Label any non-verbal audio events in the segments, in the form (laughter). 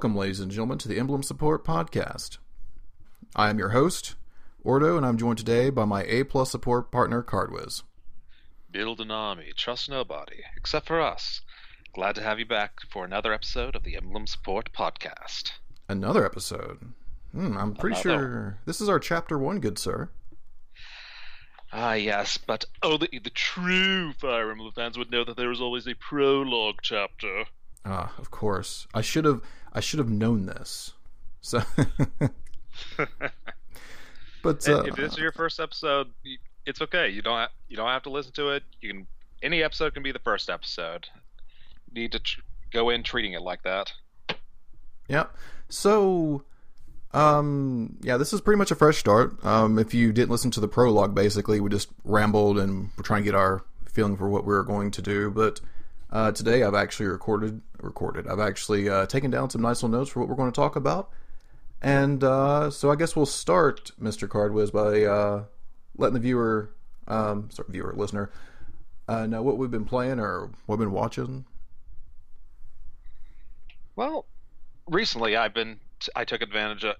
Welcome, ladies and gentlemen, to the Emblem Support Podcast. I am your host, Ordo, and I'm joined today by my A plus support partner, Cardwiz. Build an army, trust nobody, except for us. Glad to have you back for another episode of the Emblem Support Podcast. Another episode. Hmm, I'm pretty Another. sure this is our chapter one, good sir. Ah, yes, but oh, the, the true Fire Emblem fans would know that there is always a prologue chapter. Ah, of course. I should have. I should have known this. So, (laughs) but uh, if this is your first episode, it's okay. You don't ha- you don't have to listen to it. You can any episode can be the first episode. You need to tr- go in treating it like that. Yeah. So, um, yeah, this is pretty much a fresh start. Um, if you didn't listen to the prologue, basically, we just rambled and we're trying to get our feeling for what we are going to do. But uh, today, I've actually recorded recorded. I've actually uh, taken down some nice little notes for what we're going to talk about. And uh, so, I guess we'll start, Mister Cardwiz, by uh, letting the viewer, um, sorry, viewer, listener, uh, know what we've been playing or what we've been watching. Well, recently I've been I took advantage of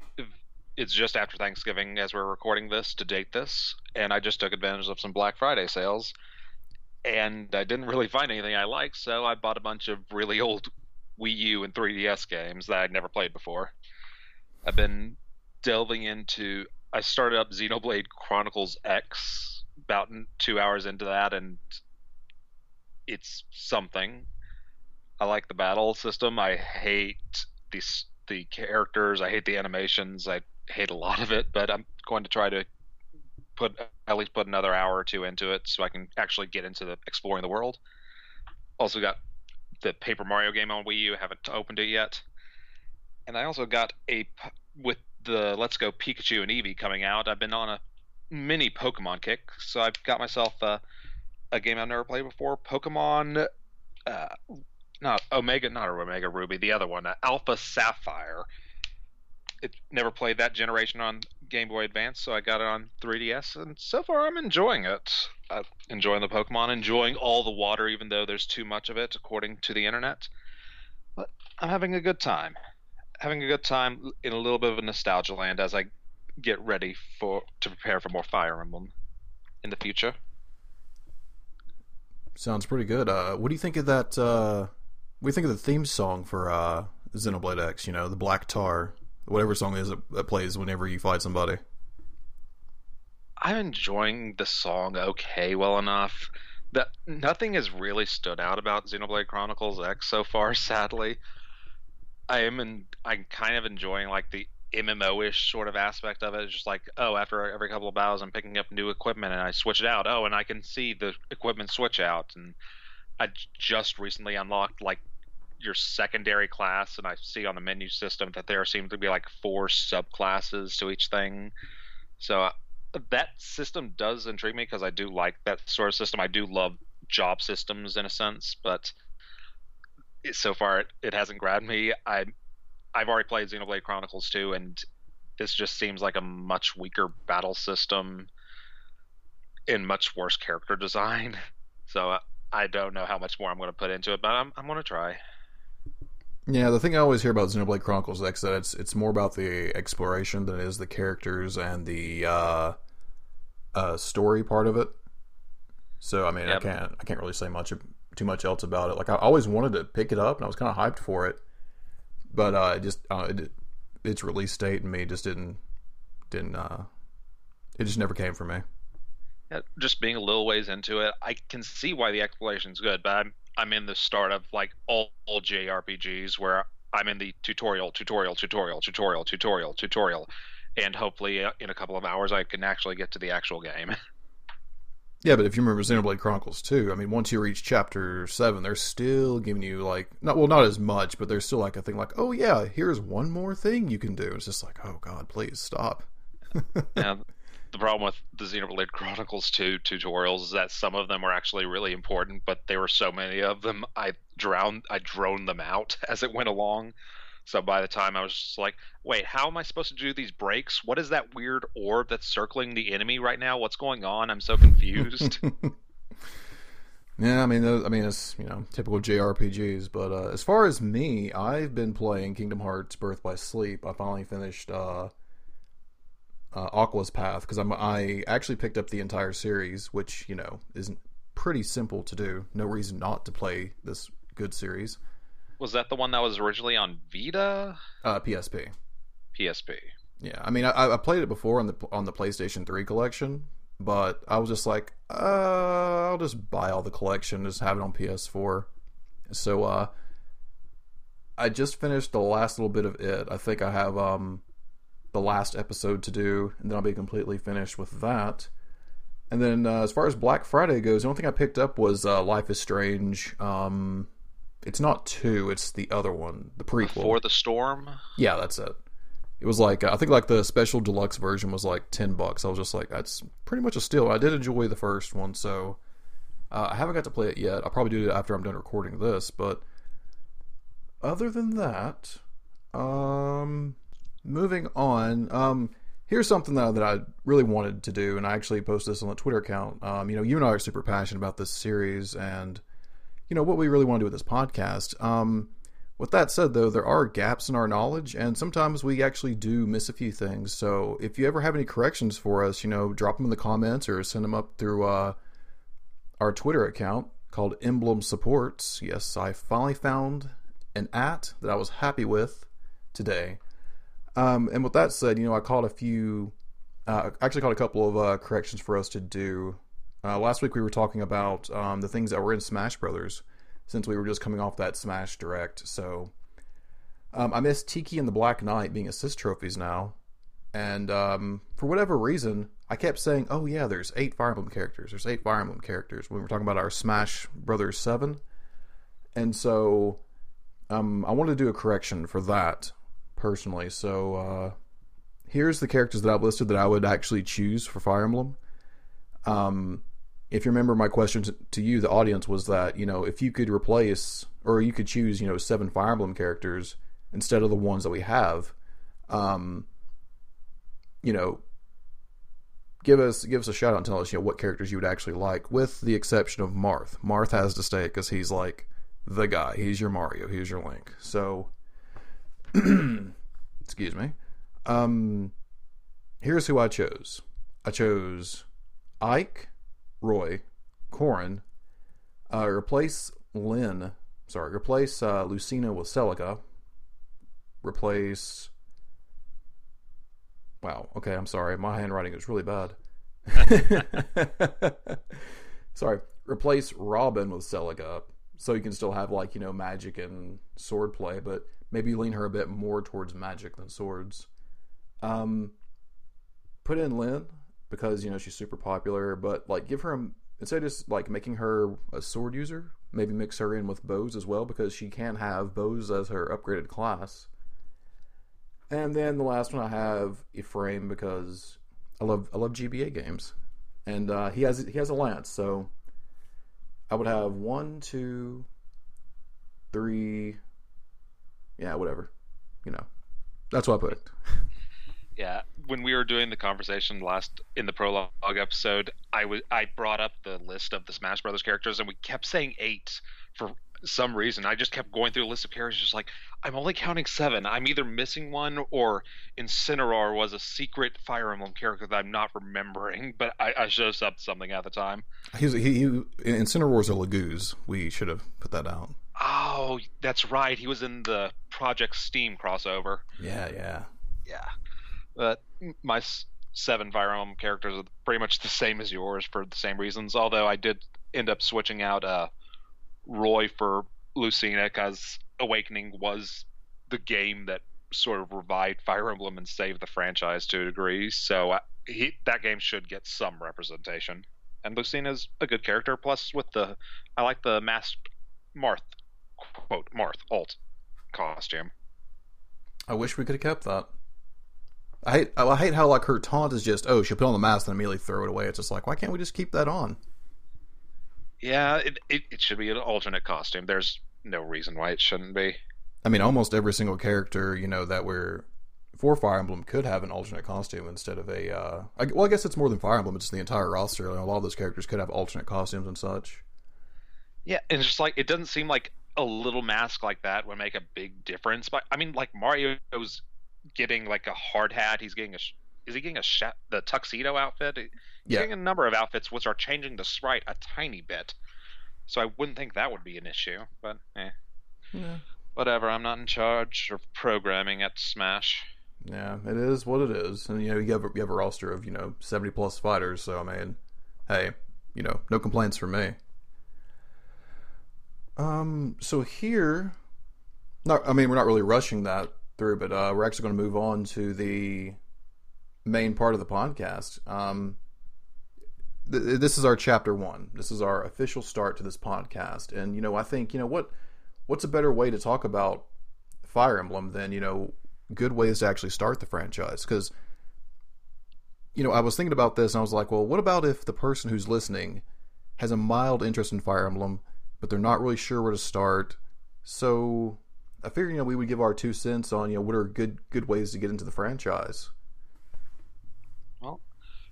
it's just after Thanksgiving as we're recording this to date this, and I just took advantage of some Black Friday sales. And I didn't really find anything I liked, so I bought a bunch of really old Wii U and 3DS games that I'd never played before. I've been delving into I started up Xenoblade Chronicles X about 2 hours into that and it's something. I like the battle system. I hate the the characters. I hate the animations. I hate a lot of it, but I'm going to try to put at least put another hour or two into it so I can actually get into the exploring the world. Also got the Paper Mario game on Wii U. Haven't opened it yet, and I also got a with the Let's Go Pikachu and Eevee coming out. I've been on a mini Pokemon kick, so I've got myself a, a game I've never played before. Pokemon uh, not Omega, not Omega Ruby, the other one, uh, Alpha Sapphire. It never played that generation on Game Boy Advance, so I got it on 3DS, and so far I'm enjoying it. Uh, enjoying the Pokemon, enjoying all the water, even though there's too much of it, according to the internet. But I'm having a good time. Having a good time in a little bit of a nostalgia land as I get ready for to prepare for more Fire Emblem in the future. Sounds pretty good. Uh, what do you think of that? Uh, what do you think of the theme song for uh, Xenoblade X? You know, the Black Tar, whatever song is that, that plays whenever you fight somebody. I'm enjoying the song okay well enough. That nothing has really stood out about Xenoblade Chronicles X so far. (laughs) Sadly, I am in, I'm kind of enjoying like the MMO-ish sort of aspect of it. It's just like, oh, after every couple of battles, I'm picking up new equipment and I switch it out. Oh, and I can see the equipment switch out. And I just recently unlocked like your secondary class, and I see on the menu system that there seem to be like four subclasses to each thing. So uh, that system does intrigue me because I do like that sort of system. I do love job systems in a sense, but so far it, it hasn't grabbed me. I I've already played Xenoblade Chronicles 2, and this just seems like a much weaker battle system and much worse character design. (laughs) So uh, I don't know how much more I'm going to put into it, but I'm I'm going to try. Yeah, the thing I always hear about Xenoblade Chronicles X that it's it's more about the exploration than it is the characters and the uh, uh, story part of it. So I mean, Yep. I can't I can't really say much too much else about it. Like I always wanted to pick it up, and I was kind of hyped for it, but uh, it just uh, it, its release date and me just didn't didn't uh, it just never came for me. Yeah, just being a little ways into it, I can see why the exploration's good, but I'm I'm in the start of like all, all JRPGs where I'm in the tutorial, tutorial, tutorial, tutorial, tutorial, tutorial, and hopefully uh, in a couple of hours I can actually get to the actual game. (laughs) Yeah, but if you remember Xenoblade Chronicles 2, I mean, once you reach chapter 7, they're still giving you, like, not well, not as much, but there's still, like, a thing like, oh, yeah, here's one more thing you can do. It's just like, oh, God, please stop. (laughs) and the problem with the Xenoblade Chronicles 2 tutorials is that some of them are actually really important, but there were so many of them, I drowned, I droned them out (laughs) as it went along. So by the time I was just like, wait, how am I supposed to do these breaks? What is that weird orb that's circling the enemy right now? What's going on? I'm so confused. (laughs) Yeah, I mean, I mean, it's you know typical JRPGs. But uh, as far as me, I've been playing Kingdom Hearts: Birth by Sleep. I finally finished uh, uh, Aqua's Path because I'm I actually picked up the entire series, which you know is pretty simple to do. No reason not to play this good series. Was that the one that was originally on Vita? Uh, PSP. PSP. Yeah, I mean, I, I played it before on the on the PlayStation Three collection, but I was just like, uh, I'll just buy all the collection, just have it on PS4. So, uh, I just finished the last little bit of it. I think I have um the last episode to do, and then I'll be completely finished with that. And then uh, as far as Black Friday goes, the only thing I picked up was uh, Life is Strange. Um, it's not two; it's the other one, the prequel. Before the Storm. Yeah, that's it. It was like I think like the special deluxe version was like ten bucks. I was just like, that's pretty much a steal. I did enjoy the first one, so uh, I haven't got to play it yet. I'll probably do it after I'm done recording this. But other than that, um, moving on. Um, here's something that, that I really wanted to do, and I actually posted this on the Twitter account. Um, you know, you and I are super passionate about this series, and you know what we really want to do with this podcast. Um, with that said, though, there are gaps in our knowledge, and sometimes we actually do miss a few things. So if you ever have any corrections for us, you know, drop them in the comments or send them up through uh, our Twitter account called Emblem Supports. Yes, I finally found an at that I was happy with today. Um, and with that said, you know, I caught a few, uh, actually caught a couple of uh, corrections for us to do. Uh, last week we were talking about um, the things that were in Smash Brothers, since we were just coming off that Smash Direct. So um, I missed Tiki and the Black Knight being assist trophies now, and um, for whatever reason, I kept saying, "Oh yeah, there's eight Fire Emblem characters. There's eight Fire Emblem characters." When we were talking about our Smash Brothers Seven, and so um, I wanted to do a correction for that personally. So uh, here's the characters that I've listed that I would actually choose for Fire Emblem. Um, if you remember my question to you, the audience was that you know if you could replace or you could choose you know seven Fire Emblem characters instead of the ones that we have, um, you know, give us give us a shout out and tell us you know what characters you would actually like, with the exception of Marth. Marth has to stay because he's like the guy. He's your Mario. He's your Link. So (clears throat) excuse me. Um, here's who I chose. I chose Ike, Roy, Corrin. Uh, replace Lyn. Sorry, replace uh, Lucina with Celica. Replace. Wow. Okay, I'm sorry. My handwriting is really bad. (laughs) sorry. Replace Robin with Celica, so you can still have like you know magic and sword play, but maybe lean her a bit more towards magic than swords. Um, put in Lyn because you know she's super popular, but like give her a, instead of just like making her a sword user, maybe mix her in with bows as well because she can have bows as her upgraded class. And then the last one I have Ephraim because I love I love GBA games, and uh, he has he has a lance, so I would have one, two, three, yeah, whatever. You know, that's what I put. (laughs) Yeah, when we were doing the conversation last in the prologue episode, I was I brought up the list of the Smash Brothers characters, and we kept saying eight for some reason. I just kept going through a list of characters, just like I'm only counting seven. I'm either missing one, or Incineroar was a secret Fire Emblem character that I'm not remembering. (laughs) But I, I should have subbed something at the time. He's he, he Incineroar's a Laguz. We should have put that out. Oh, that's right. He was in the Project Steam crossover. Yeah, yeah, yeah. But my seven Fire Emblem characters are pretty much the same as yours for the same reasons. Although I did end up switching out uh, Roy for Lucina because Awakening was the game that sort of revived Fire Emblem and saved the franchise to a degree. So uh, he, that game should get some representation. And Lucina's a good character. Plus, with the I like the masked Marth quote Marth alt costume. I wish we could have kept that. I hate I hate how like her taunt is just oh she'll put on the mask and immediately throw it away. It's just like why can't we just keep that on? Yeah, it, it, it should be an alternate costume. There's no reason why it shouldn't be. I mean, almost every single character you know that we're for Fire Emblem could have an alternate costume instead of a. Uh, I, well, I guess it's more than Fire Emblem. It's the entire roster. a lot of those characters could have alternate costumes and such. Yeah, and it's just like it doesn't seem like a little mask like that would make a big difference. But I mean, like Mario's getting like a hard hat. He's getting a is he getting a sh- the tuxedo outfit? Yeah. getting a number of outfits which are changing the sprite a tiny bit. So I wouldn't think that would be an issue. But eh, Yeah. whatever. I'm not in charge of programming at Smash. Yeah, it is what it is, and you know you have a, you have a roster of you know seventy plus fighters. So I mean, hey, you know, no complaints from me. Um, so here, not I mean we're not really rushing that through, but uh, we're actually going to move on to the main part of the podcast. Um, th- this is our chapter one. This is our official start to this podcast, and you know I think you know what what's a better way to talk about Fire Emblem than you know good ways to actually start the franchise? Because you know i was thinking about this and i was like well what about if the person who's listening has a mild interest in fire emblem but they're not really sure where to start? So i figured you know we would give our two cents on you know what are good good ways to get into the franchise. Well,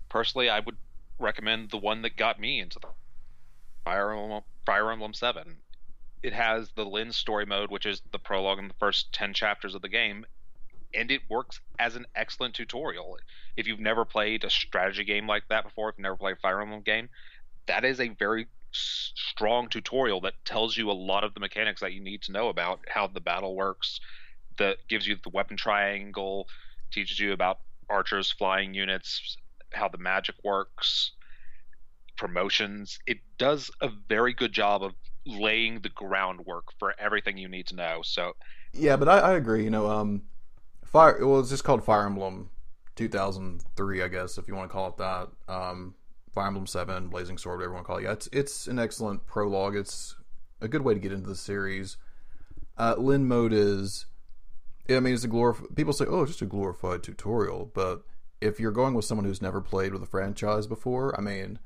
personally, I would recommend the one that got me into the Fire Emblem, Fire Emblem Seven. It has the Lyn story mode, which is the prologue and the first ten chapters of the game, and it works as an excellent tutorial. If you've never played a strategy game like that before, if you've never played a Fire Emblem game, that is a very strong tutorial that tells you a lot of the mechanics that you need to know about how the battle works. That gives you the weapon triangle, teaches you about archers, flying units, how the magic works, promotions. It does a very good job of laying the groundwork for everything you need to know. So yeah but i, I agree you know um fire well it's just called fire emblem 2003 i guess if you want to call it that um fire emblem 7 blazing sword whatever you want to call it yeah it's, it's an excellent prologue it's a good way to get into the series uh Lyn mode is I mean, it's a glorif- People say, "Oh, it's just a glorified tutorial," but if you're going with someone who's never played with a franchise before, I mean,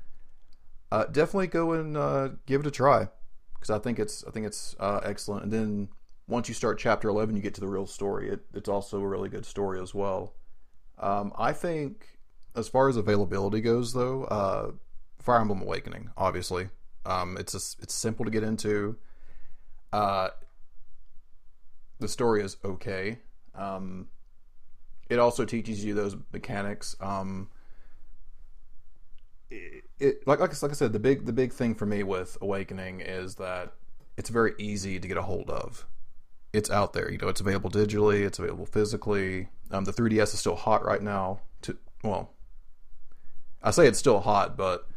uh, definitely go and uh, give it a try because I think it's I think it's uh, excellent. And then once you start chapter eleven, you get to the real story. It, it's also a really good story as well. Um, I think, as far as availability goes, though, uh, Fire Emblem Awakening, obviously, um, it's a, it's simple to get into. Uh, the story is okay. Um, it also teaches you those mechanics. Um, it, it like, like like I said, the big the big thing for me with Awakening is that it's very easy to get a hold of. It's out there, you know. It's available digitally. It's available physically. Um, the 3DS is still hot right now. To well, I say it's still hot, but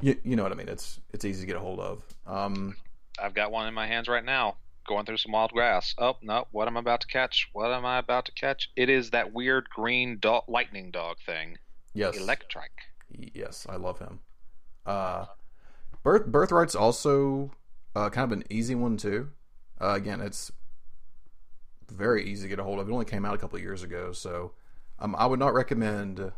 you, you know what I mean. It's it's easy to get a hold of. Um, I've got one in my hands right now, going through some wild grass. Oh no, what am I about to catch? What am I about to catch? It is that weird green dog, lightning dog thing, yes, Electrike. Yes, I love him. Uh, Birth Birthright's also uh, kind of an easy one too. Uh, again, it's very easy to get a hold of. It only came out a couple of years ago, so um, I would not recommend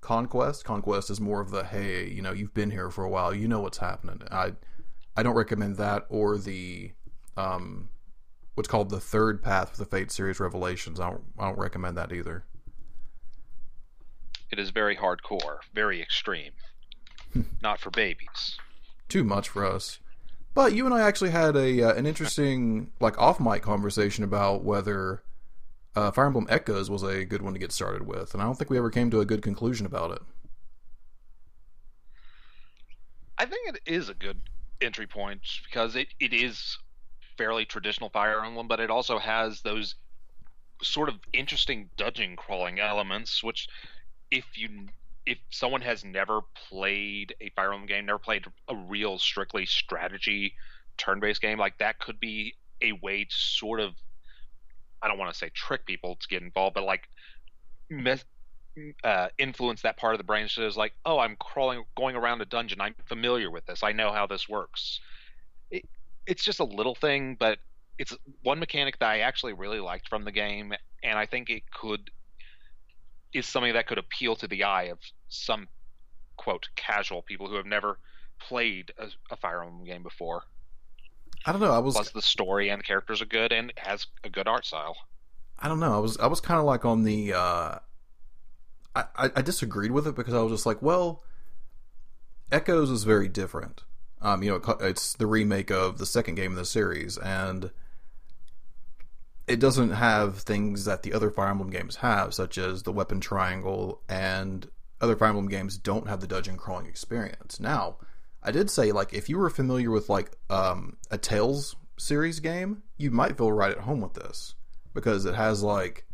Conquest. Conquest is more of the hey, you know, you've been here for a while, you know what's happening. I I don't recommend that or the um, what's called the third path of the Fate series Revelations. I don't I don't recommend that either. It is very hardcore, very extreme. (laughs) Not for babies. too much for us. But you and I actually had a uh, an interesting like off mic conversation about whether uh, Fire Emblem Echoes was a good one to get started with, and I don't think we ever came to a good conclusion about it. I think it is a good entry point because it, it is fairly traditional Fire Emblem, but it also has those sort of interesting dungeon crawling elements, which if you if someone has never played a Fire Emblem game, never played a real strictly strategy turn-based game, like that could be a way to sort of I don't want to say trick people to get involved, but like mes- uh, influence that part of the brain so it's like, oh, I'm crawling, going around a dungeon. I'm familiar with this. I know how this works. It, it's just a little thing, but it's one mechanic that I actually really liked from the game, and I think it could is something that could appeal to the eye of some quote casual people who have never played a, a Fire Emblem game before. I don't know. I was Plus, the story and the characters are good, and has a good art style. I don't know. I was I was kind of like on the uh, I, I I disagreed with it because I was just like, well, Echoes is very different. Um, you know, it's the remake of the second game in the series, and it doesn't have things that the other Fire Emblem games have, such as the weapon triangle, and other Fire Emblem games don't have the dungeon crawling experience. Now, I did say like if you were familiar with like um, a Tales series game, you might feel right at home with this because it has like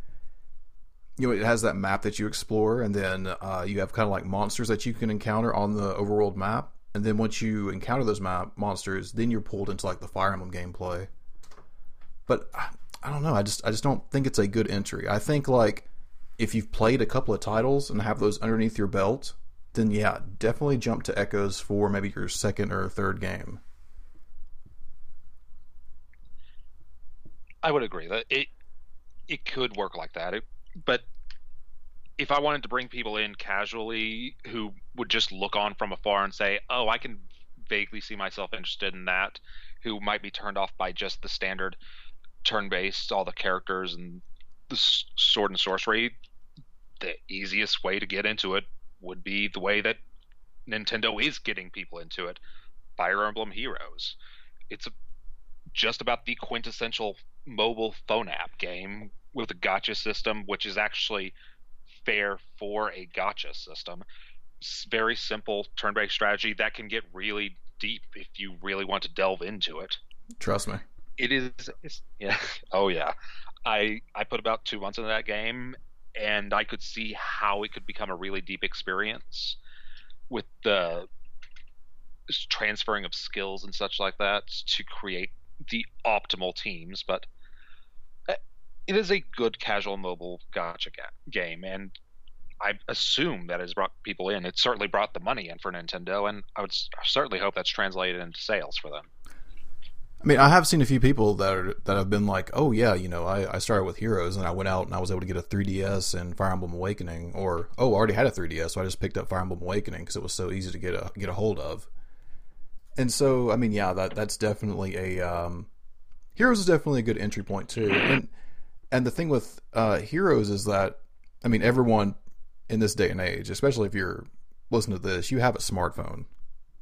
you know it has that map that you explore, and then uh, you have kind of like monsters that you can encounter on the overworld map, and then once you encounter those map monsters, then you're pulled into like the Fire Emblem gameplay. But I don't know. I just I just don't think it's a good entry. I think like if you've played a couple of titles and have those underneath your belt, then yeah, definitely jump to Echoes for maybe your second or third game. I would agree that it it could work like that. It, but if I wanted to bring people in casually who would just look on from afar and say, "Oh, I can vaguely see myself interested in that," who might be turned off by just the standard turn-based, all the characters and the sword and sorcery, the easiest way to get into it would be the way that Nintendo is getting people into it. Fire Emblem Heroes. It's a, just about the quintessential mobile phone app game with a gacha system, which is actually fair for a gacha system. It's very simple turn-based strategy that can get really deep if you really want to delve into it. Trust me. It is. yeah. (laughs) Oh yeah. I I put about two months into that game, and I could see how it could become a really deep experience with the transferring of skills and such like that to create the optimal teams. But it is a good casual mobile gacha game, and I assume that has brought people in. It certainly brought the money in for Nintendo, and I would certainly hope that's translated into sales for them. I mean, I have seen a few people that are that have been like, "Oh yeah, you know, I, I started with Heroes and I went out and I was able to get a 3DS and Fire Emblem Awakening, or oh, I already had a 3DS, so I just picked up Fire Emblem Awakening because it was so easy to get a get a hold of." And so, I mean, yeah, that that's definitely a um, Heroes is definitely a good entry point too. And and the thing with uh, Heroes is that, I mean, everyone in this day and age, especially if you're listening to this, you have a smartphone.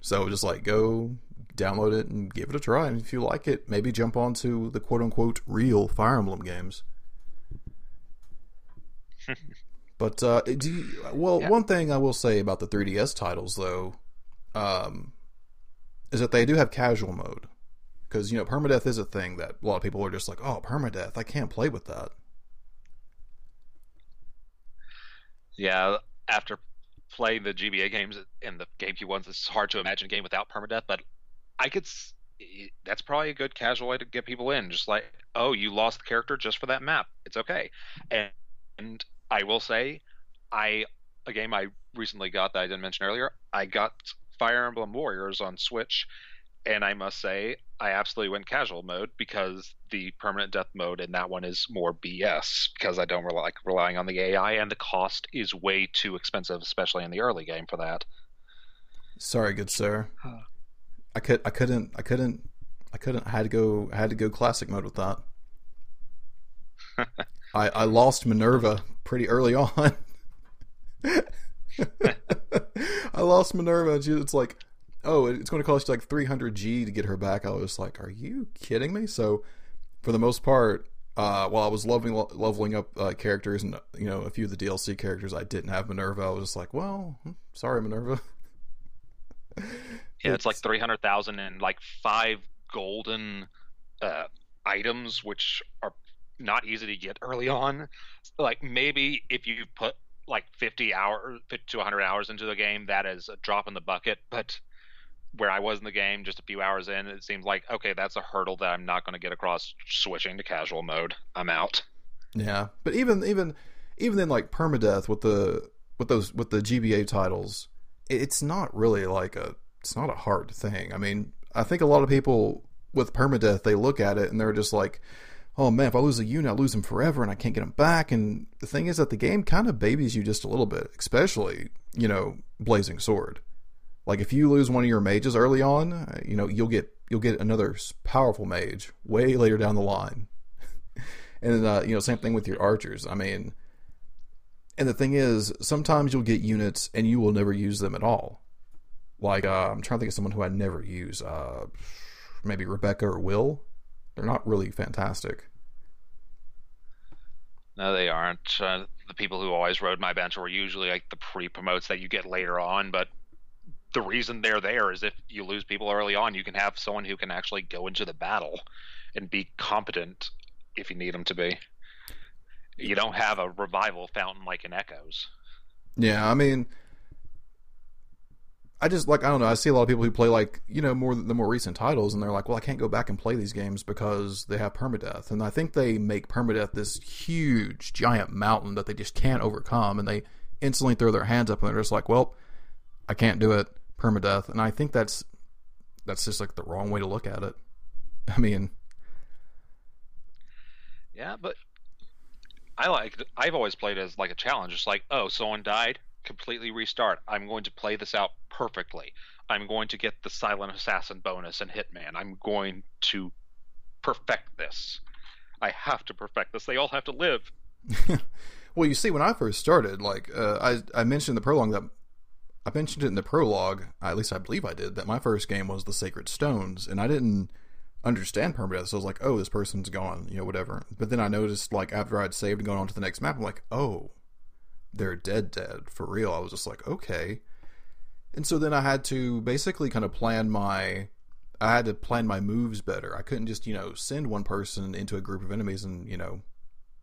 So just like go download it and give it a try. And if you like it, maybe jump onto the quote unquote real Fire Emblem games. (laughs) but uh, do you, well, yeah. one thing I will say about the 3DS titles though, um, is that they do have casual mode. Because you know, permadeath is a thing that a lot of people are just like, "Oh, permadeath! I can't play with that." Yeah, after playing the GBA games and the GameCube ones, it's hard to imagine a game without permadeath. But I could. That's probably a good casual way to get people in. Just like, oh, you lost the character just for that map. It's okay. And, and I will say, I a game I recently got that I didn't mention earlier. I got Fire Emblem Warriors on Switch, and I must say I absolutely went casual mode because the permanent death mode in that one is more BS because I don't like relying on the AI and the cost is way too expensive, especially in the early game for that. Sorry, good sir. I could I couldn't I couldn't I couldn't I had to go I had to go classic mode with that. (laughs) I I lost Minerva pretty early on. (laughs) (laughs) I lost Minerva and it's like oh it's going to cost you like 300 G to get her back. I was like are you kidding me? So for the most part uh, while I was leveling leveling up uh, characters and you know a few of the DLC characters I didn't have Minerva I was just like well hmm, sorry Minerva yeah, it's, it's like three hundred thousand and like five golden uh, items, which are not easy to get early on. Like maybe if you put like 50 hours 50 to 100 hours into the game that is a drop in the bucket but where i was in the game just a few hours in it seems like okay that's a hurdle that i'm not going to get across switching to casual mode i'm out yeah but even even even then like permadeath with the with those with the gba titles it's not really like a it's not a hard thing. I mean, I think a lot of people with permadeath they look at it and they're just like, "Oh man, if I lose a unit, I lose him forever, and I can't get him back." And the thing is that the game kind of babies you just a little bit, especially you know Blazing Sword. Like if you lose one of your mages early on, you know you'll get you'll get another powerful mage way later down the line. (laughs) and uh, you know same thing with your archers. I mean, and the thing is, sometimes you'll get units and you will never use them at all Like uh, I'm trying to think of someone who I never use. Uh, maybe Rebecca or Will. They're not really fantastic. No, they aren't. Uh, the people who always rode my bench were usually like the pre-promotes that you get later on. But the reason they're there is if you lose people early on, you can have someone who can actually go into the battle and be competent if you need them to be. You don't have a revival fountain like in Echoes. Yeah, I mean, I just like I don't know. I see a lot of people who play like you know more the more recent titles, and they're like, well, I can't go back and play these games because they have permadeath, and I think they make permadeath this huge giant mountain that they just can't overcome, and they instantly throw their hands up and they're just like, well, I can't do it, permadeath, and I think that's that's just like the wrong way to look at it. (laughs) I mean, yeah, but I like I've always played as like a challenge. It's like, oh, someone died, completely restart. I'm going to play this out perfectly. I'm going to get the silent assassin bonus and hitman. I'm going to perfect this. I have to perfect this. They all have to live. (laughs) well, you see, when I first started, like uh, I I mentioned the prologue that I mentioned it in the prologue. At least I believe I did. That my first game was the Sacred Stones, and I didn't understand permadeath. So I was like, oh, this person's gone, you know, whatever. But then I noticed, like, after I'd saved and gone on to the next map, I'm like, oh, they're dead, dead for real. I was just like, okay. And so then I had to basically kind of plan my, I had to plan my moves better. I couldn't just, you know, send one person into a group of enemies and, you know,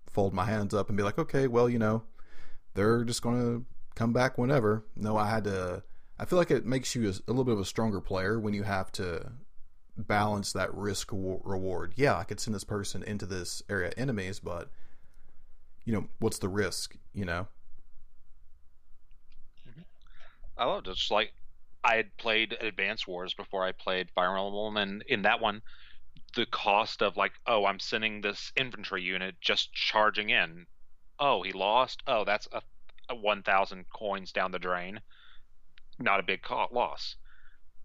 fold my hands up and be like, okay, well, you know, they're just going to come back whenever. No, I had to, I feel like it makes you a, a little bit of a stronger player when you have to balance that risk reward. Yeah, I could send this person into this area enemies, but you know, what's the risk, you know? Mm-hmm. I loved it. It's like I had played Advance Wars before I played Fire Emblem, and in that one, the cost of like, oh, I'm sending this infantry unit just charging in. Oh, he lost. Oh, that's a 1,000 coins down the drain. Not a big loss.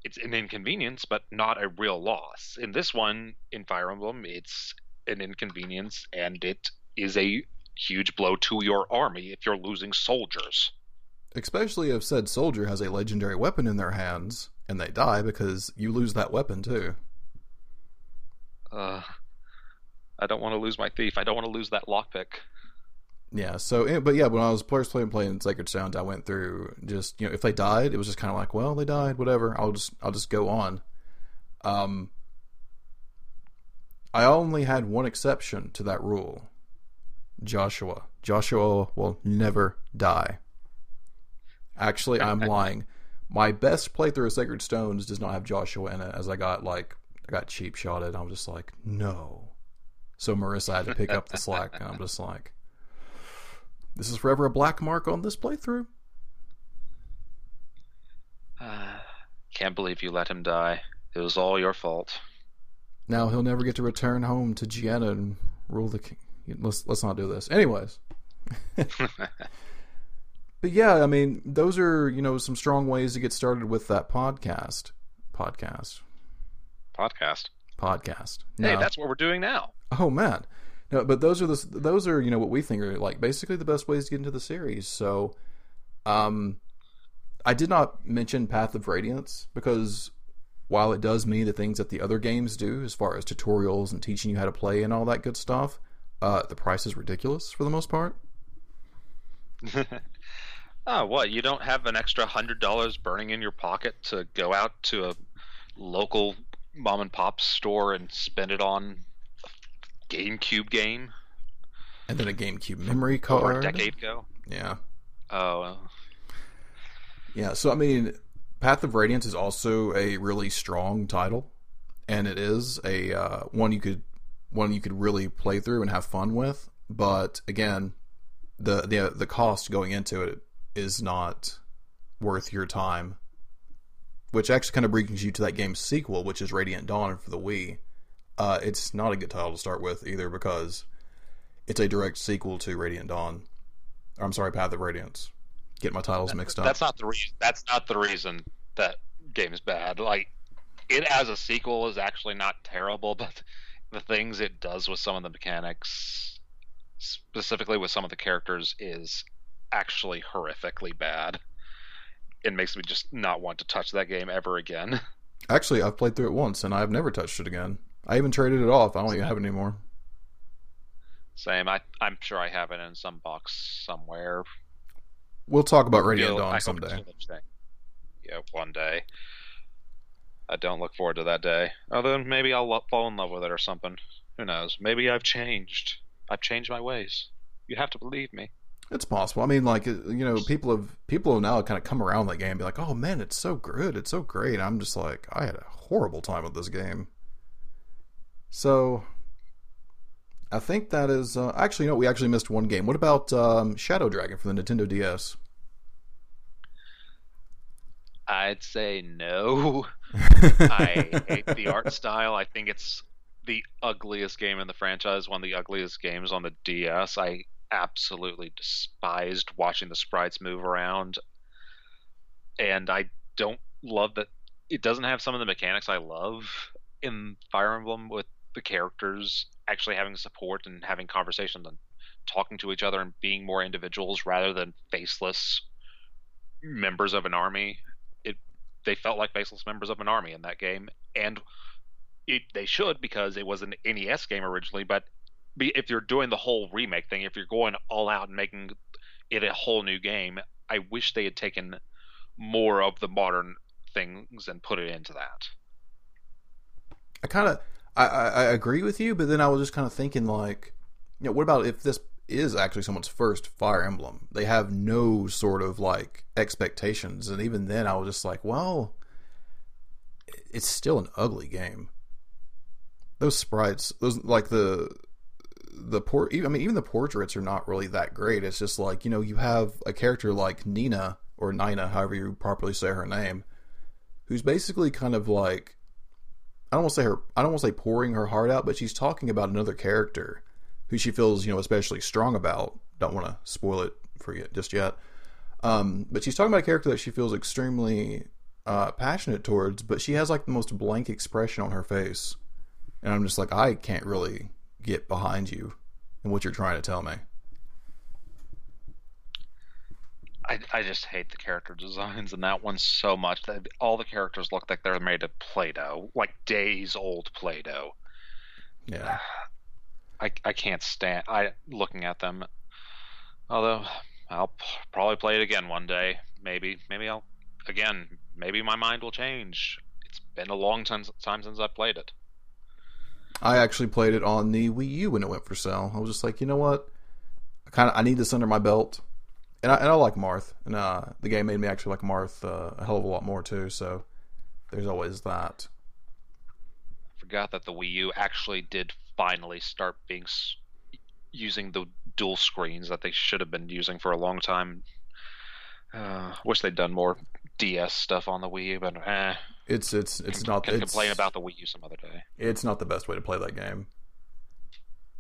It's an inconvenience, but not a real loss. In this one, in Fire Emblem, it's an inconvenience, and it is a huge blow to your army if you're losing soldiers. Especially if said soldier has a legendary weapon in their hands and they die because you lose that weapon too. Uh, I don't want to lose my thief. I don't want to lose that lockpick. Yeah. So, but yeah, when I was first playing playing Sacred Stones, I went through just you know if they died, it was just kind of like, well, they died, whatever. I'll just I'll just go on. Um, I only had one exception to that rule. Joshua. Joshua will never die. Actually, I'm lying. My best playthrough of Sacred Stones does not have Joshua in it, as I got like I got cheap shotted. I was just like, no. So Marisa had to pick up the slack, and I'm just like, this is forever a black mark on this playthrough. Uh, can't believe you let him die. It was all your fault. Now he'll never get to return home to Jehanna and rule the king. Let's let's not do this. Anyways. (laughs) but yeah, I mean, those are you know some strong ways to get started with that podcast. Podcast. Podcast. Podcast. Hey, now, that's what we're doing now. Oh man, no, but those are the those are you know what we think are like basically the best ways to get into the series. So, um, I did not mention Path of Radiance because while it does of the things that the other games do as far as tutorials and teaching you how to play and all that good stuff, uh, the price is ridiculous for the most part. (laughs) Oh, what? You don't have an extra hundred dollars burning in your pocket to go out to a local mom and pop store and spend it on GameCube game? And then a GameCube memory card. Over a decade ago. Yeah. Oh. Yeah. So I mean, Path of Radiance is also a really strong title, and it is a uh, one you could one you could really play through and have fun with. But again, the the the cost going into it is not worth your time. Which actually kind of brings you to that game's sequel, which is Radiant Dawn for the Wii. Uh, it's not a good title to start with either because it's a direct sequel to Radiant Dawn. I'm sorry, Path of Radiance. Get my titles mixed up. That's not the reason. That's not the reason that game's bad. Like it as a sequel is actually not terrible, (laughs) but the things it does with some of the mechanics, specifically with some of the characters, is actually horrifically bad. it makes me just not want to touch that game ever again. (laughs) Actually, I've played through it once and I've never touched it again. I even traded it off. I don't even have it anymore. Same. I I'm sure I have it in some box somewhere. We'll talk about Radiant Dawn someday. Yeah, one day. I don't look forward to that day. Although maybe I'll fall in love with it or something. Who knows? Maybe I've changed. I've changed my ways. You have to believe me. It's possible. I mean, like uh, you know, people have people have now kind of come around that game, and be like, "Oh man, it's so good, it's so great." I'm just like, I had a horrible time with this game. So, I think that is uh, actually, you know, we actually missed one game. What about um, Shadow Dragon for the Nintendo DS? I'd say no. (laughs) I hate the art style. I think it's the ugliest game in the franchise, one of the ugliest games on the DS. I absolutely despised watching the sprites move around. And I don't love that it doesn't have some of the mechanics I love in Fire Emblem with the characters actually having support and having conversations and talking to each other and being more individuals rather than faceless members of an army. It they felt like faceless members of an army in that game, and it they should because it was an NES game originally. But if you're doing the whole remake thing, if you're going all out and making it a whole new game, I wish they had taken more of the modern things and put it into that. I kind of I, I agree with you, but then I was just kind of thinking like, you know, what about if this is actually someone's first Fire Emblem? They have no sort of like expectations, and even then, I was just like, well, it's still an ugly game. Those sprites, those like the the port. I mean, even the portraits are not really that great. It's just like you know, you have a character like Nina or Nina, however you properly say her name, who's basically kind of like I don't want to say her I don't want to say pouring her heart out, but she's talking about another character who she feels, you know, especially strong about. Don't want to spoil it for you just yet. Um, but she's talking about a character that she feels extremely uh, passionate towards, but she has like the most blank expression on her face. And I'm just like, I can't really get behind you and what you're trying to tell me. I, I just hate the character designs in that one so much that all the characters look like they're made of Play-Doh, like days old Play-Doh. Yeah. (sighs) I, I can't stand I looking at them. Although I'll probably play it again one day. Maybe maybe I'll again maybe my mind will change. It's been a long time, time since I played it. I actually played it on the Wii U when it went for sale. I was just like, you know what? I kind of I need this under my belt and I, and I like Marth, and uh, the game made me actually like Marth uh, a hell of a lot more too. So there's always that. I forgot that the Wii U actually did finally start being using the dual screens that they should have been using for a long time. Uh, wish they'd done more DS stuff on the Wii U, but eh. It's it's it's can, not. Can it's, complain about the Wii U some other day. It's not the best way to play that game.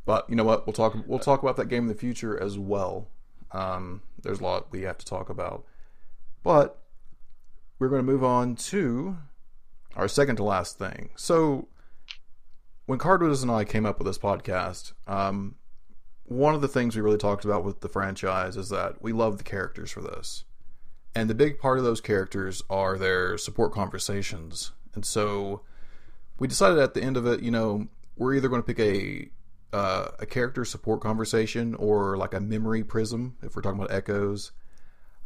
But you know what? We'll talk. We'll talk about that game in the future as well. Um, there's a lot we have to talk about. But we're going to move on to our second to last thing. So, when Cardwiz and I came up with this podcast, um, one of the things we really talked about with the franchise is that we love the characters for this. And the big part of those characters are their support conversations. And so we decided at the end of it, you know, we're either going to pick a uh, a character support conversation or like a memory prism if we're talking about echoes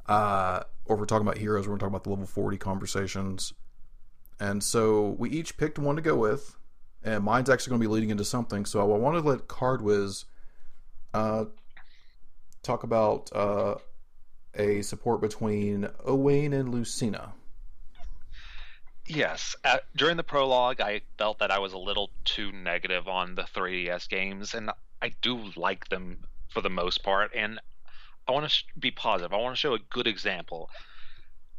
uh, or if we're talking about heroes we're talking about the level 40 conversations. And so we each picked one to go with and mine's actually going to be leading into something. So i want to let cardwiz uh, talk about uh, a support between owain and lucina Yes. At, during the prologue, I felt that I was a little too negative on the 3DS games, and I do like them for the most part. And I want to sh- be positive. I want to show a good example.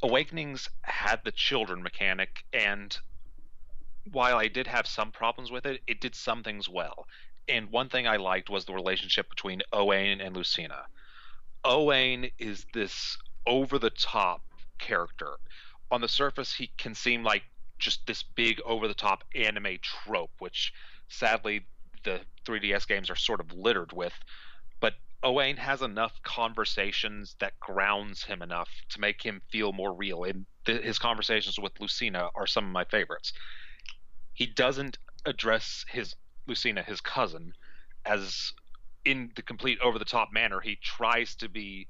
Awakenings had the children mechanic, and while I did have some problems with it, it did some things well. And one thing I liked was the relationship between Owain and Lucina. Owain is this over the top character on the surface he can seem like just this big over the top anime trope which sadly the 3ds games are sort of littered with but Owain has enough conversations that grounds him enough to make him feel more real. And th- his conversations with Lucina are some of my favorites. He doesn't address his Lucina, his cousin, as in the complete over the top manner. He tries to be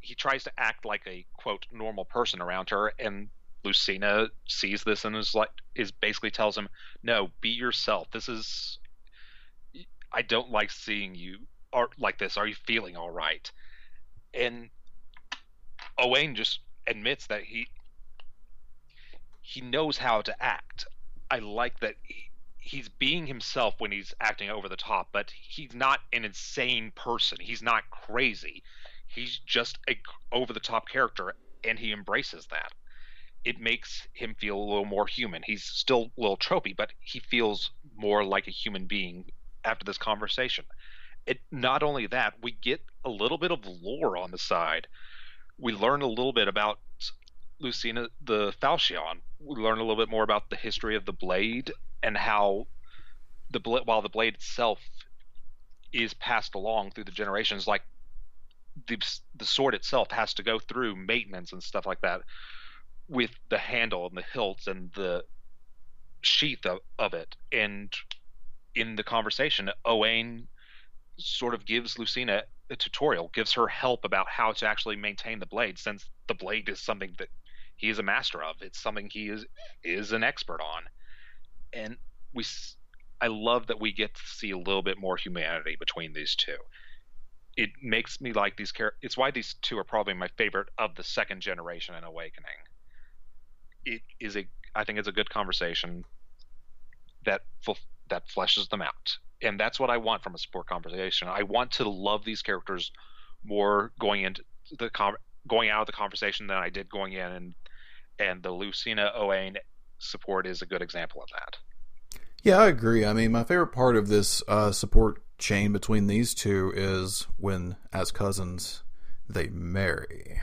he tries to act like a quote normal person around her and Lucina sees this and is like is basically tells him, "No, be yourself. This is I don't like seeing you are like this. Are you feeling all right?" And Owain just admits that he he knows how to act. I like that he, he's being himself when he's acting over the top, but he's not an insane person. He's not crazy. He's just a over the top character, and he embraces that. It makes him feel a little more human. He's still a little tropey, but he feels more like a human being after this conversation. It not only that, we get a little bit of lore on the side. We learn a little bit about Lucina the Falchion. We learn a little bit more about the history of the blade and how the while the blade itself is passed along through the generations, like the the sword itself has to go through maintenance and stuff like that with the handle and the hilts and the sheath of, of it. And in the conversation, Owain sort of gives Lucina a tutorial, gives her help about how to actually maintain the blade, since the blade is something that he is a master of. It's something he is is an expert on, and we. I love that we get to see a little bit more humanity between these two. It makes me like these characters. It's why these two are probably my favorite of the second generation in Awakening. It is a. I think it's a good conversation that that fleshes them out, and that's what I want from a support conversation. I want to love these characters more going into the going out of the conversation than I did going in, and and the Lucina Owain support is a good example of that. Yeah, I agree. I mean, my favorite part of this uh, support chain between these two is when, as cousins, they marry.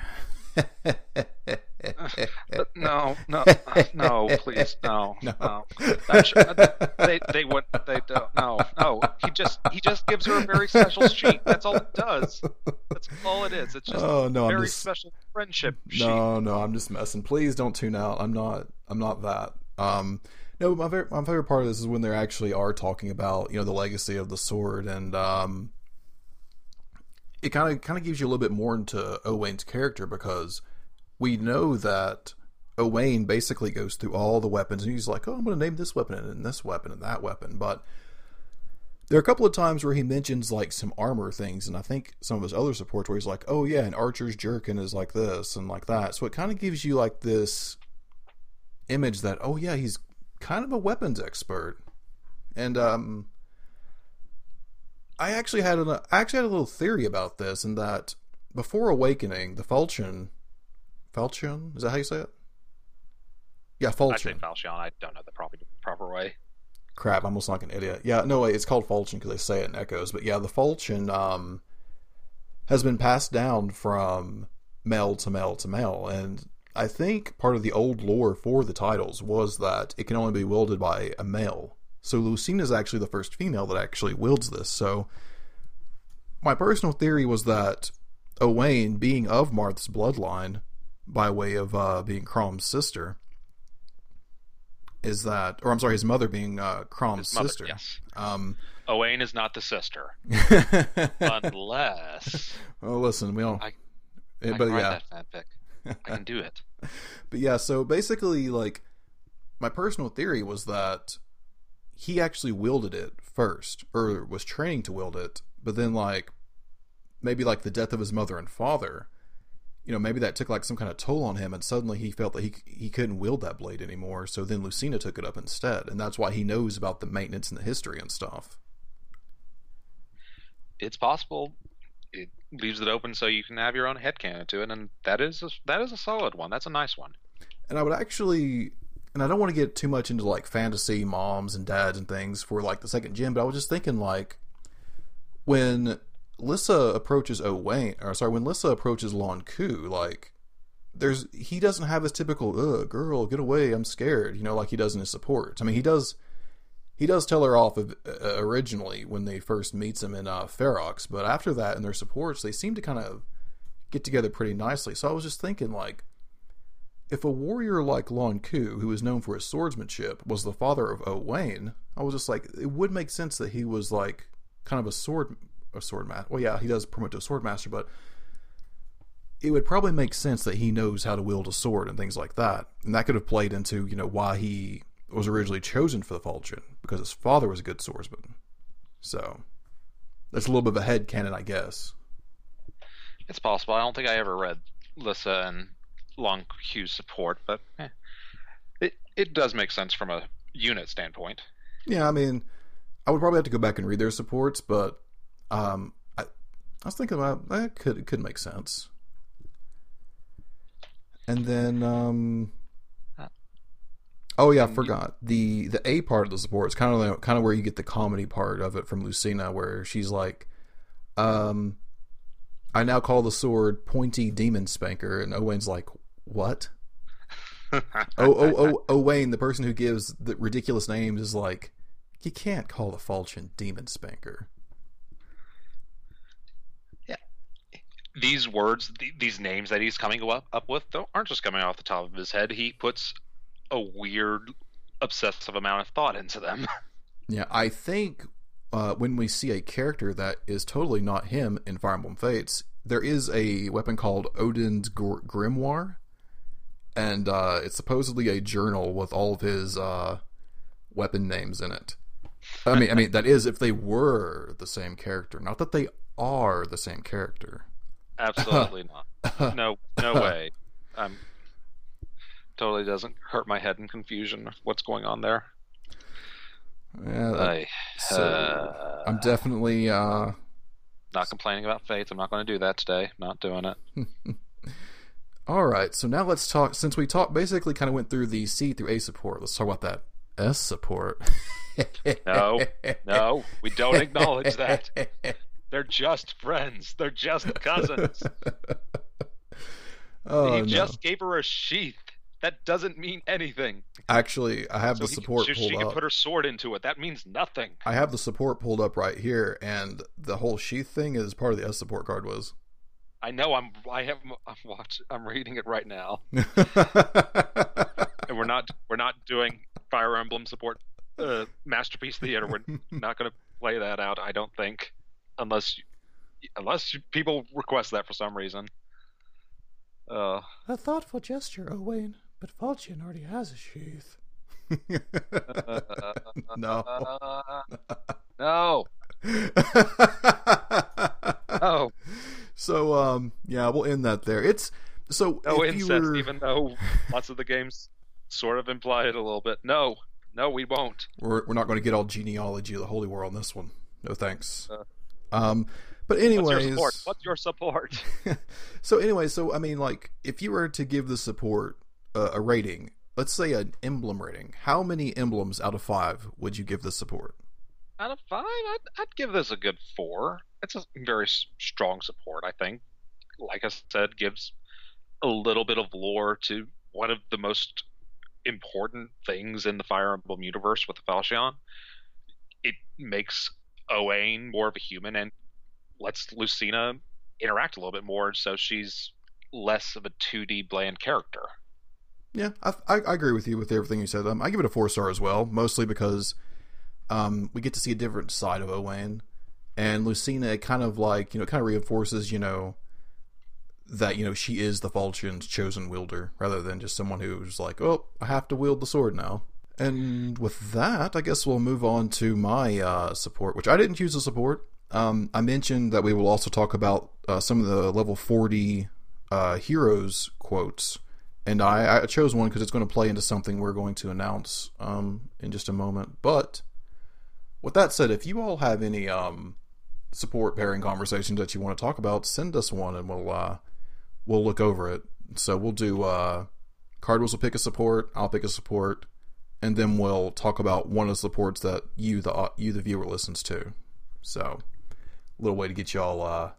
(laughs) (laughs) no, no, no, please, no, (laughs) no. no. they, they would, they don't. No, no. He just, he just gives her a very special sheet. That's all it does. That's all it is. It's just oh, no, a very just, special friendship. Sheet. No, no, I'm just messing. Please don't tune out. I'm not. I'm not that. Um, no, my favorite, my favorite part of this is when they actually are talking about you know the legacy of the sword and um, it kind of kind of gives you a little bit more into Owain's character because we know that Owain basically goes through all the weapons and he's like, "Oh, I'm going to name this weapon and this weapon and that weapon," but there are a couple of times where he mentions like some armor things, and I think some of his other supports where he's like, "Oh yeah, an archer's jerkin is like this and like that." So it kind of gives you like this image that, oh yeah, he's kind of a weapons expert, and um, I actually had an I actually had a little theory about this, and that before Awakening, the Falchion, Falchion is that how you say it? Yeah, Falchion. I Falchion. I don't know the proper proper way. Crap, I'm almost like an idiot. Yeah, no way, it's called Falchion because they say it in echoes. But yeah, the Falchion um, has been passed down from male to male to male, and I think part of the old lore for the titles was that it can only be wielded by a male. So Lucina is actually the first female that actually wields this. So my personal theory was that Owain, being of Marth's bloodline, by way of uh, being Chrom's sister, is that, or I'm sorry, his mother being uh, Chrom's mother, sister. Yes. Um, Owain is not the sister, (laughs) unless. Well, listen, we all. I, I but yeah. I can do it. (laughs) but yeah, so basically, like, my personal theory was that he actually wielded it first, or was training to wield it, but then like maybe like the death of his mother and father, you know, maybe that took like some kind of toll on him, and suddenly he felt that he he couldn't wield that blade anymore. So then Lucina took it up instead, and that's why he knows about the maintenance and the history and stuff. It's possible. It leaves it open so you can have your own headcanon to it, and that is a, that is a solid one. That's a nice one. And I would actually and I don't want to get too much into like fantasy moms and dads and things for like the second gen, but I was just thinking like when Lissa approaches Owain, or sorry, when Lissa approaches Lon'qu, like there's he doesn't have his typical "Ugh, girl, get away, I'm scared," you know, like he does in his support. I mean, he does he does tell her off uh, originally when they first meets him in uh, Ferox, but after that in their supports, they seem to kind of get together pretty nicely. So I was just thinking, like, if a warrior like Lon'qu, who is known for his swordsmanship, was the father of Owain, I was just like, it would make sense that he was like kind of a sword, a sword master. Well, yeah, he does promote to a sword master, but it would probably make sense that he knows how to wield a sword and things like that, and that could have played into you know why he was originally chosen for the Falchion because his father was a good swordsman. So that's a little bit of a head canon, I guess. It's possible. I don't think I ever read Lissa and Long Ku's support, but eh, it it does make sense from a unit standpoint. Yeah, I mean, I would probably have to go back and read their supports, but um, I, I was thinking about that could it could make sense. And then, um, oh yeah, I forgot the the A part of the support. It's kind of like, kind of where you get the comedy part of it from Lucina, where she's like, um, I now call the sword pointy demon spanker, and Owen's like, what? oh, oh, oh, Owain, the person who gives the ridiculous names, is like, you can't call the falchion demon spanker. These words, these names that he's coming up up with, aren't just coming off the top of his head. He puts a weird, obsessive amount of thought into them. (laughs) Yeah, I think uh, when we see a character that is totally not him in Fire Emblem Fates, there is a weapon called Odin's Grimoire, and uh, it's supposedly a journal with all of his uh, weapon names in it. I mean, I mean that is if they were the same character, not that they are the same character. Absolutely (laughs) not. No, no (laughs) way. I'm totally doesn't hurt my head in confusion. What's going on there? Yeah, that, I, so uh, I'm definitely uh, not complaining about Fates. I'm not going to do that today. Not doing it. (laughs) All right, so now let's talk. Since we talked, basically, kind of went through the C through A support. Let's talk about that S support. no, no, we don't acknowledge that. They're just friends. They're just cousins. (laughs) oh, he no. just gave her a sheath. That doesn't mean anything. Actually, I have so the support can, pulled she up. She can put her sword into it. That means nothing. I have the support pulled up right here, and the whole sheath thing is part of the S support card was. I know. I'm. I have. I'm watching. I'm reading it right now. (laughs) and we're not. We're not doing Fire Emblem support. Uh, masterpiece theater. We're not going to play that out. I don't think, unless, unless people request that for some reason. Uh, a thoughtful gesture, Owain, but Falchion already has a sheath. (laughs) uh, (laughs) no. no. oh. So um yeah, we'll end that there. It's so no incest, were... even though lots of the games sort of imply it a little bit. No, no, we won't. We're we're not going to get all genealogy of the holy war on this one. No thanks. Uh, um, but anyways, what's your support? What's your support? (laughs) so anyway, so I mean, like, if you were to give the support uh, a rating, let's say an emblem rating, how many emblems out of five would you give the support? Out of five, I'd, I'd give this a good four it's a very strong support. I think, like I said, gives a little bit of lore to one of the most important things in the Fire Emblem universe with the Falchion. It makes Owain more of a human and lets Lucina interact a little bit more, so she's less of a 2D bland character. Yeah, I, I, agree with you with everything you said. Um, I give it a four star as well, mostly because um, we get to see a different side of Owain and Lucina It kind of like you know kind of reinforces you know that you know she is the Falchion's chosen wielder rather than just someone who's like oh I have to wield the sword now. And with that, I guess we'll move on to my uh, support, which I didn't choose a support. Um, I mentioned that we will also talk about uh, some of the level 40 uh, heroes quotes, and I, I chose one because it's going to play into something we're going to announce um, in just a moment. But with that said, if you all have any um, support pairing conversations that you want to talk about, send us one and we'll uh, we'll look over it. So we'll do uh, Cardwiz will pick a support, I'll pick a support, and then we'll talk about one of the supports that you the uh, you the viewer listens to. So a little way to get y'all uh,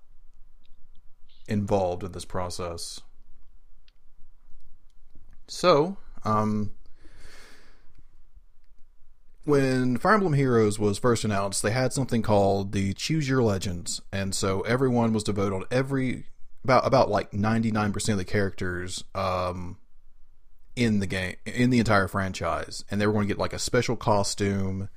involved in this process. So, um, when Fire Emblem Heroes was first announced, they had something called the Choose Your Legends, and so everyone was to vote on every about about like ninety nine percent of the characters um, in the game in the entire franchise, and they were going to get like a special costume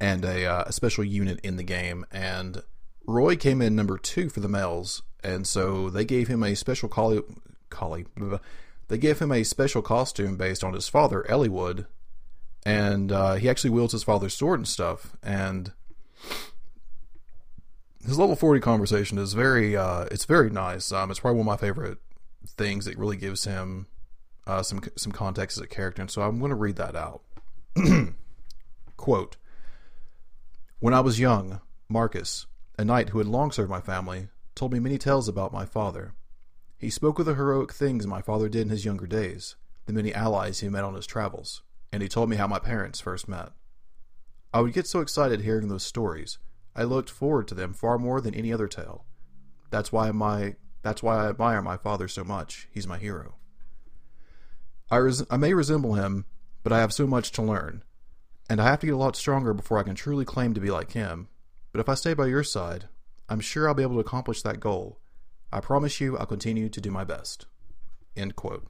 and a, uh, a special unit in the game. And Roy came in number two for the males, and so they gave him a special collie. collie they gave him a special costume based on his father, Eliwood, and uh, he actually wields his father's sword and stuff. And his level forty conversation is very, uh, it's very nice. Um, it's probably one of my favorite things. It really gives him uh, some some context as a character, and so I'm going to read that out. (clears throat) Quote: When I was young, Marcus, a knight who had long served my family, told me many tales about my father. He spoke of the heroic things my father did in his younger days, the many allies he met on his travels, and he told me how my parents first met. I would get so excited hearing those stories. I looked forward to them far more than any other tale. That's why my that's why I admire my father so much. He's my hero. I, res- I may resemble him, but I have so much to learn, and I have to get a lot stronger before I can truly claim to be like him. But if I stay by your side, I'm sure I'll be able to accomplish that goal. I promise you I'll continue to do my best. End quote.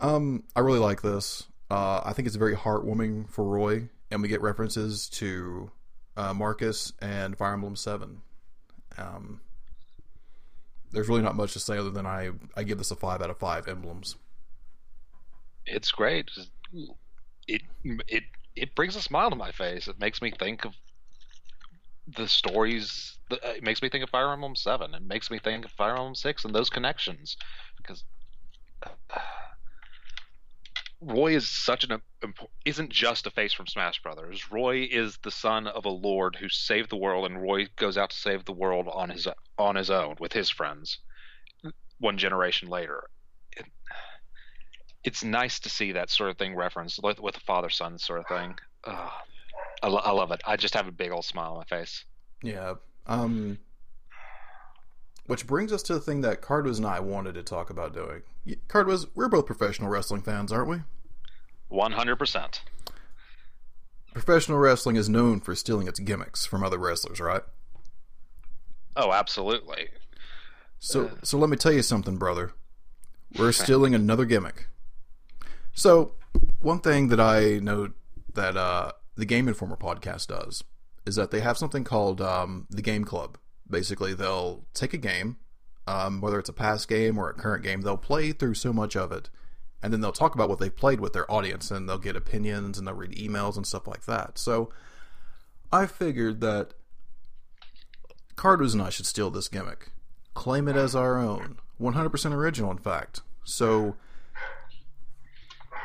Um, I really like this. Uh, I think it's very heartwarming for Roy, and we get references to uh, Marcus and Fire Emblem Seven. Um, there's really not much to say other than I I give this a five out of five emblems. It's great. It it it brings a smile to my face. It makes me think of the stories. Uh, it makes me think of Fire Emblem Seven. It makes me think of Fire Emblem Six and those connections because. Uh, Roy is such an isn't just a face from Smash Brothers. Roy is the son of a lord who saved the world, and Roy goes out to save the world on his on his own with his friends. One generation later, it's nice to see that sort of thing referenced with, with a father son sort of thing. Uh, I, lo- I love it. I just have a big old smile on my face. Yeah. Um. Which brings us to the thing that Cardwiz and I wanted to talk about doing. Cardwiz, we're both professional wrestling fans, aren't we? One hundred percent. Professional wrestling is known for stealing its gimmicks from other wrestlers, right? Oh, absolutely. So, uh, so let me tell you something, brother. We're (laughs) stealing another gimmick. So, one thing that I know that uh, the Game Informer podcast does is that they have something called um, the Game Club Basically, they'll take a game, um, whether it's a past game or a current game, they'll play through so much of it, and then they'll talk about what they've played with their audience, and they'll get opinions and they'll read emails and stuff like that. So I figured that Cardwiz and I should steal this gimmick, claim it as our own, 100% original, in fact. So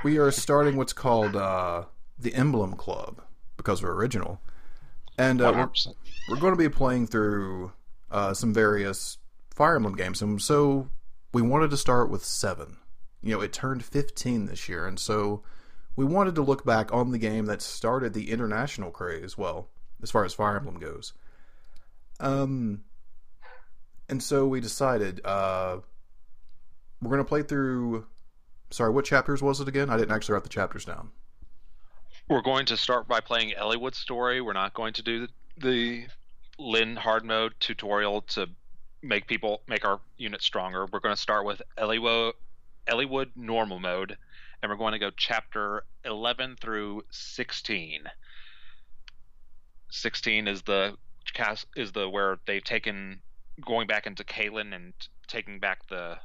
we are starting what's called uh, the Emblem Club because we're original. And uh, we're, we're, going to be playing through uh, some various Fire Emblem games. And so we wanted to start with seven. You know, it turned 15 this year. And so we wanted to look back on the game that started the international craze, well, as far as Fire Emblem goes. Um, and so we decided uh, we're going to play through. Sorry, what chapters was it again? I didn't actually write the chapters down. We're going to start by playing Eliwood's story. We're not going to do the Lyn hard mode tutorial to make people make our unit stronger. We're going to start with Eliwood, Eliwood normal mode, and we're going to go chapter 11 through 16. 16 is the cast is the where they've taken going back into Caelin and taking back the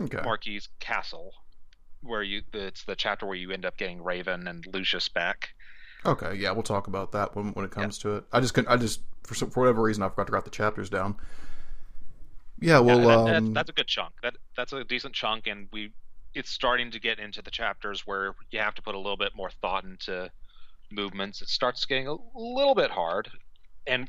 okay. Marquis castle where you it's the chapter where you end up getting Raven and Lucius back. Okay, yeah, we'll talk about that when when it comes yeah. to it. I just couldn't. I just for some, for whatever reason I forgot to write the chapters down. Yeah, well, yeah, that, um, that's a good chunk. That that's a decent chunk, and we it's starting to get into the chapters where you have to put a little bit more thought into movements. It starts getting a little bit hard, and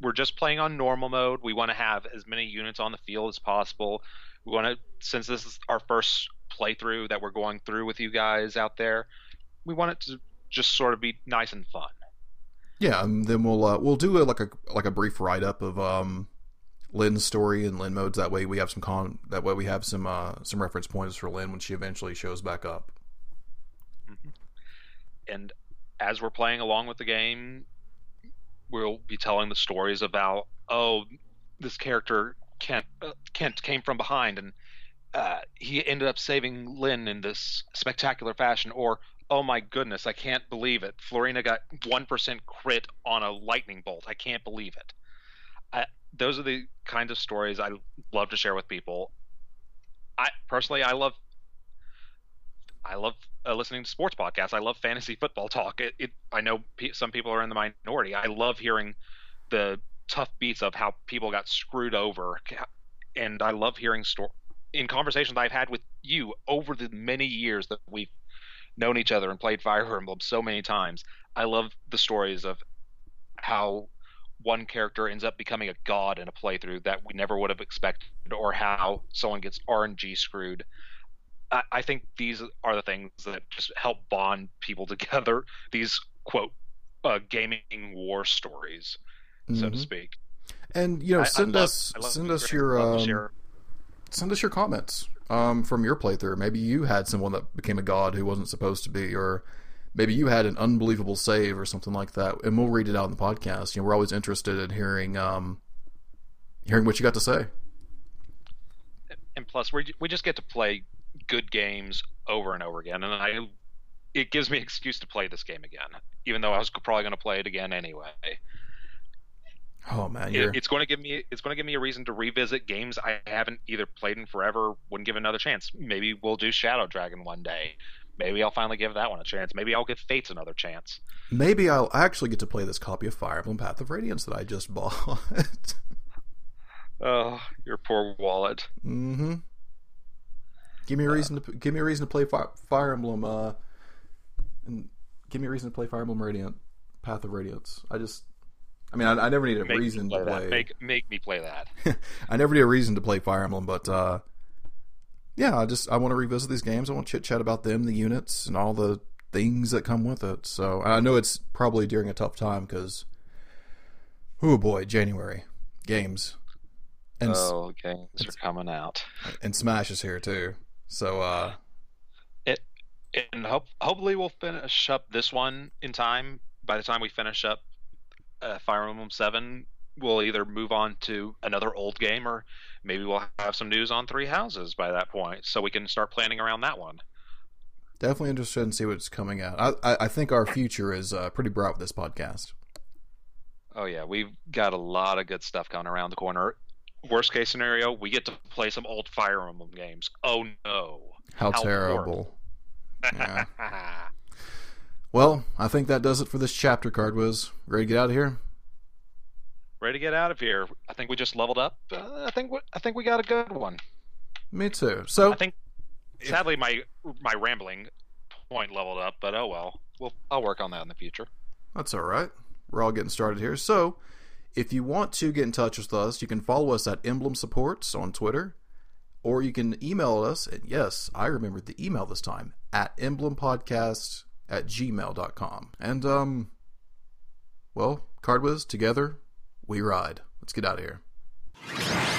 we're just playing on normal mode. We want to have as many units on the field as possible. We want to, since this is our first playthrough that we're going through with you guys out there. We want it to just sort of be nice and fun. Yeah, and then we'll uh, we'll do a, like a like a brief write up of um, Lyn's story and Lyn modes. That way we have some con. That way we have some uh, some reference points for Lyn when she eventually shows back up. Mm-hmm. And as we're playing along with the game, we'll be telling the stories about oh, this character Kent uh, Kent came from behind and uh, he ended up saving Lyn in this spectacular fashion, or oh my goodness, I can't believe it. Florina got one percent crit on a lightning bolt. I can't believe it. I, those are the kinds of stories I love to share with people. I personally, I love, I love uh, listening to sports podcasts. I love fantasy football talk. It, it I know p- some people are in the minority. I love hearing the tough beats of how people got screwed over, and I love hearing story in conversations I've had with you over the many years that we've known each other and played Fire Emblem so many times. I love the stories of how one character ends up becoming a god in a playthrough that we never would have expected, or how someone gets RNG screwed. I, I think these are the things that just help bond people (laughs) together. These quote uh, gaming war stories, mm-hmm. so to mm-hmm. speak. And you know, send I, I us send us your um, send us your comments um, from your playthrough. Maybe you had someone that became a god who wasn't supposed to be, or maybe you had an unbelievable save or something like that, and we'll read it out in the podcast. You know, we're always interested in hearing um, hearing what you got to say. And plus, we we just get to play good games over and over again, and I it gives me excuse to play this game again, even though I was probably going to play it again anyway. Oh man, it, it's going to give me it's going to give me a reason to revisit games I haven't either played in forever, wouldn't give another chance. Maybe we'll do Shadow Dragon one day. Maybe I'll finally give that one a chance. Maybe I'll give Fates another chance. Maybe I'll actually get to play this copy of Fire Emblem Path of Radiance that I just (laughs) bought. oh, your poor wallet. Mm-hmm. Give me a uh, reason to give me a reason to play Fire, Fire Emblem. Uh, and give me a reason to play Fire Emblem Radiant, Path of Radiance. I just, I mean, I, I never need a make reason play to play. That. Make make me play that. (laughs) I never need a reason to play Fire Emblem, but uh, yeah, I just I want to revisit these games. I want to chit chat about them, the units, and all the things that come with it. So I know it's probably during a tough time because, oh boy, January games. And oh, games are coming out, and Smash is here too. So uh, it and hope hopefully we'll finish up this one in time. By the time we finish up uh, Fire Emblem Seven, we'll either move on to another old game or maybe we'll have some news on Three Houses by that point, so we can start planning around that one. Definitely interested in see what's coming out. I I think our future is uh, pretty bright with this podcast. Oh yeah, we've got a lot of good stuff coming around the corner. Worst case scenario, we get to play some old Fire Emblem games. Oh no! How, How terrible! Yeah. (laughs) well, I think that does it for this chapter. Cardwiz ready to get out of here ready to get out of here. I think we just leveled up. Uh, I think we, I think we got a good one. Me too. So I think sadly my my rambling point leveled up, but oh well. We'll I'll work on that in the future. That's all right. We're all getting started here. So, if you want to get in touch with us, you can follow us at Emblem Supports on Twitter, or you can email us. And yes, I remembered the email this time at emblempodcast at gmail.com. And, um, well, Cardwiz, together, we ride. Let's get out of here.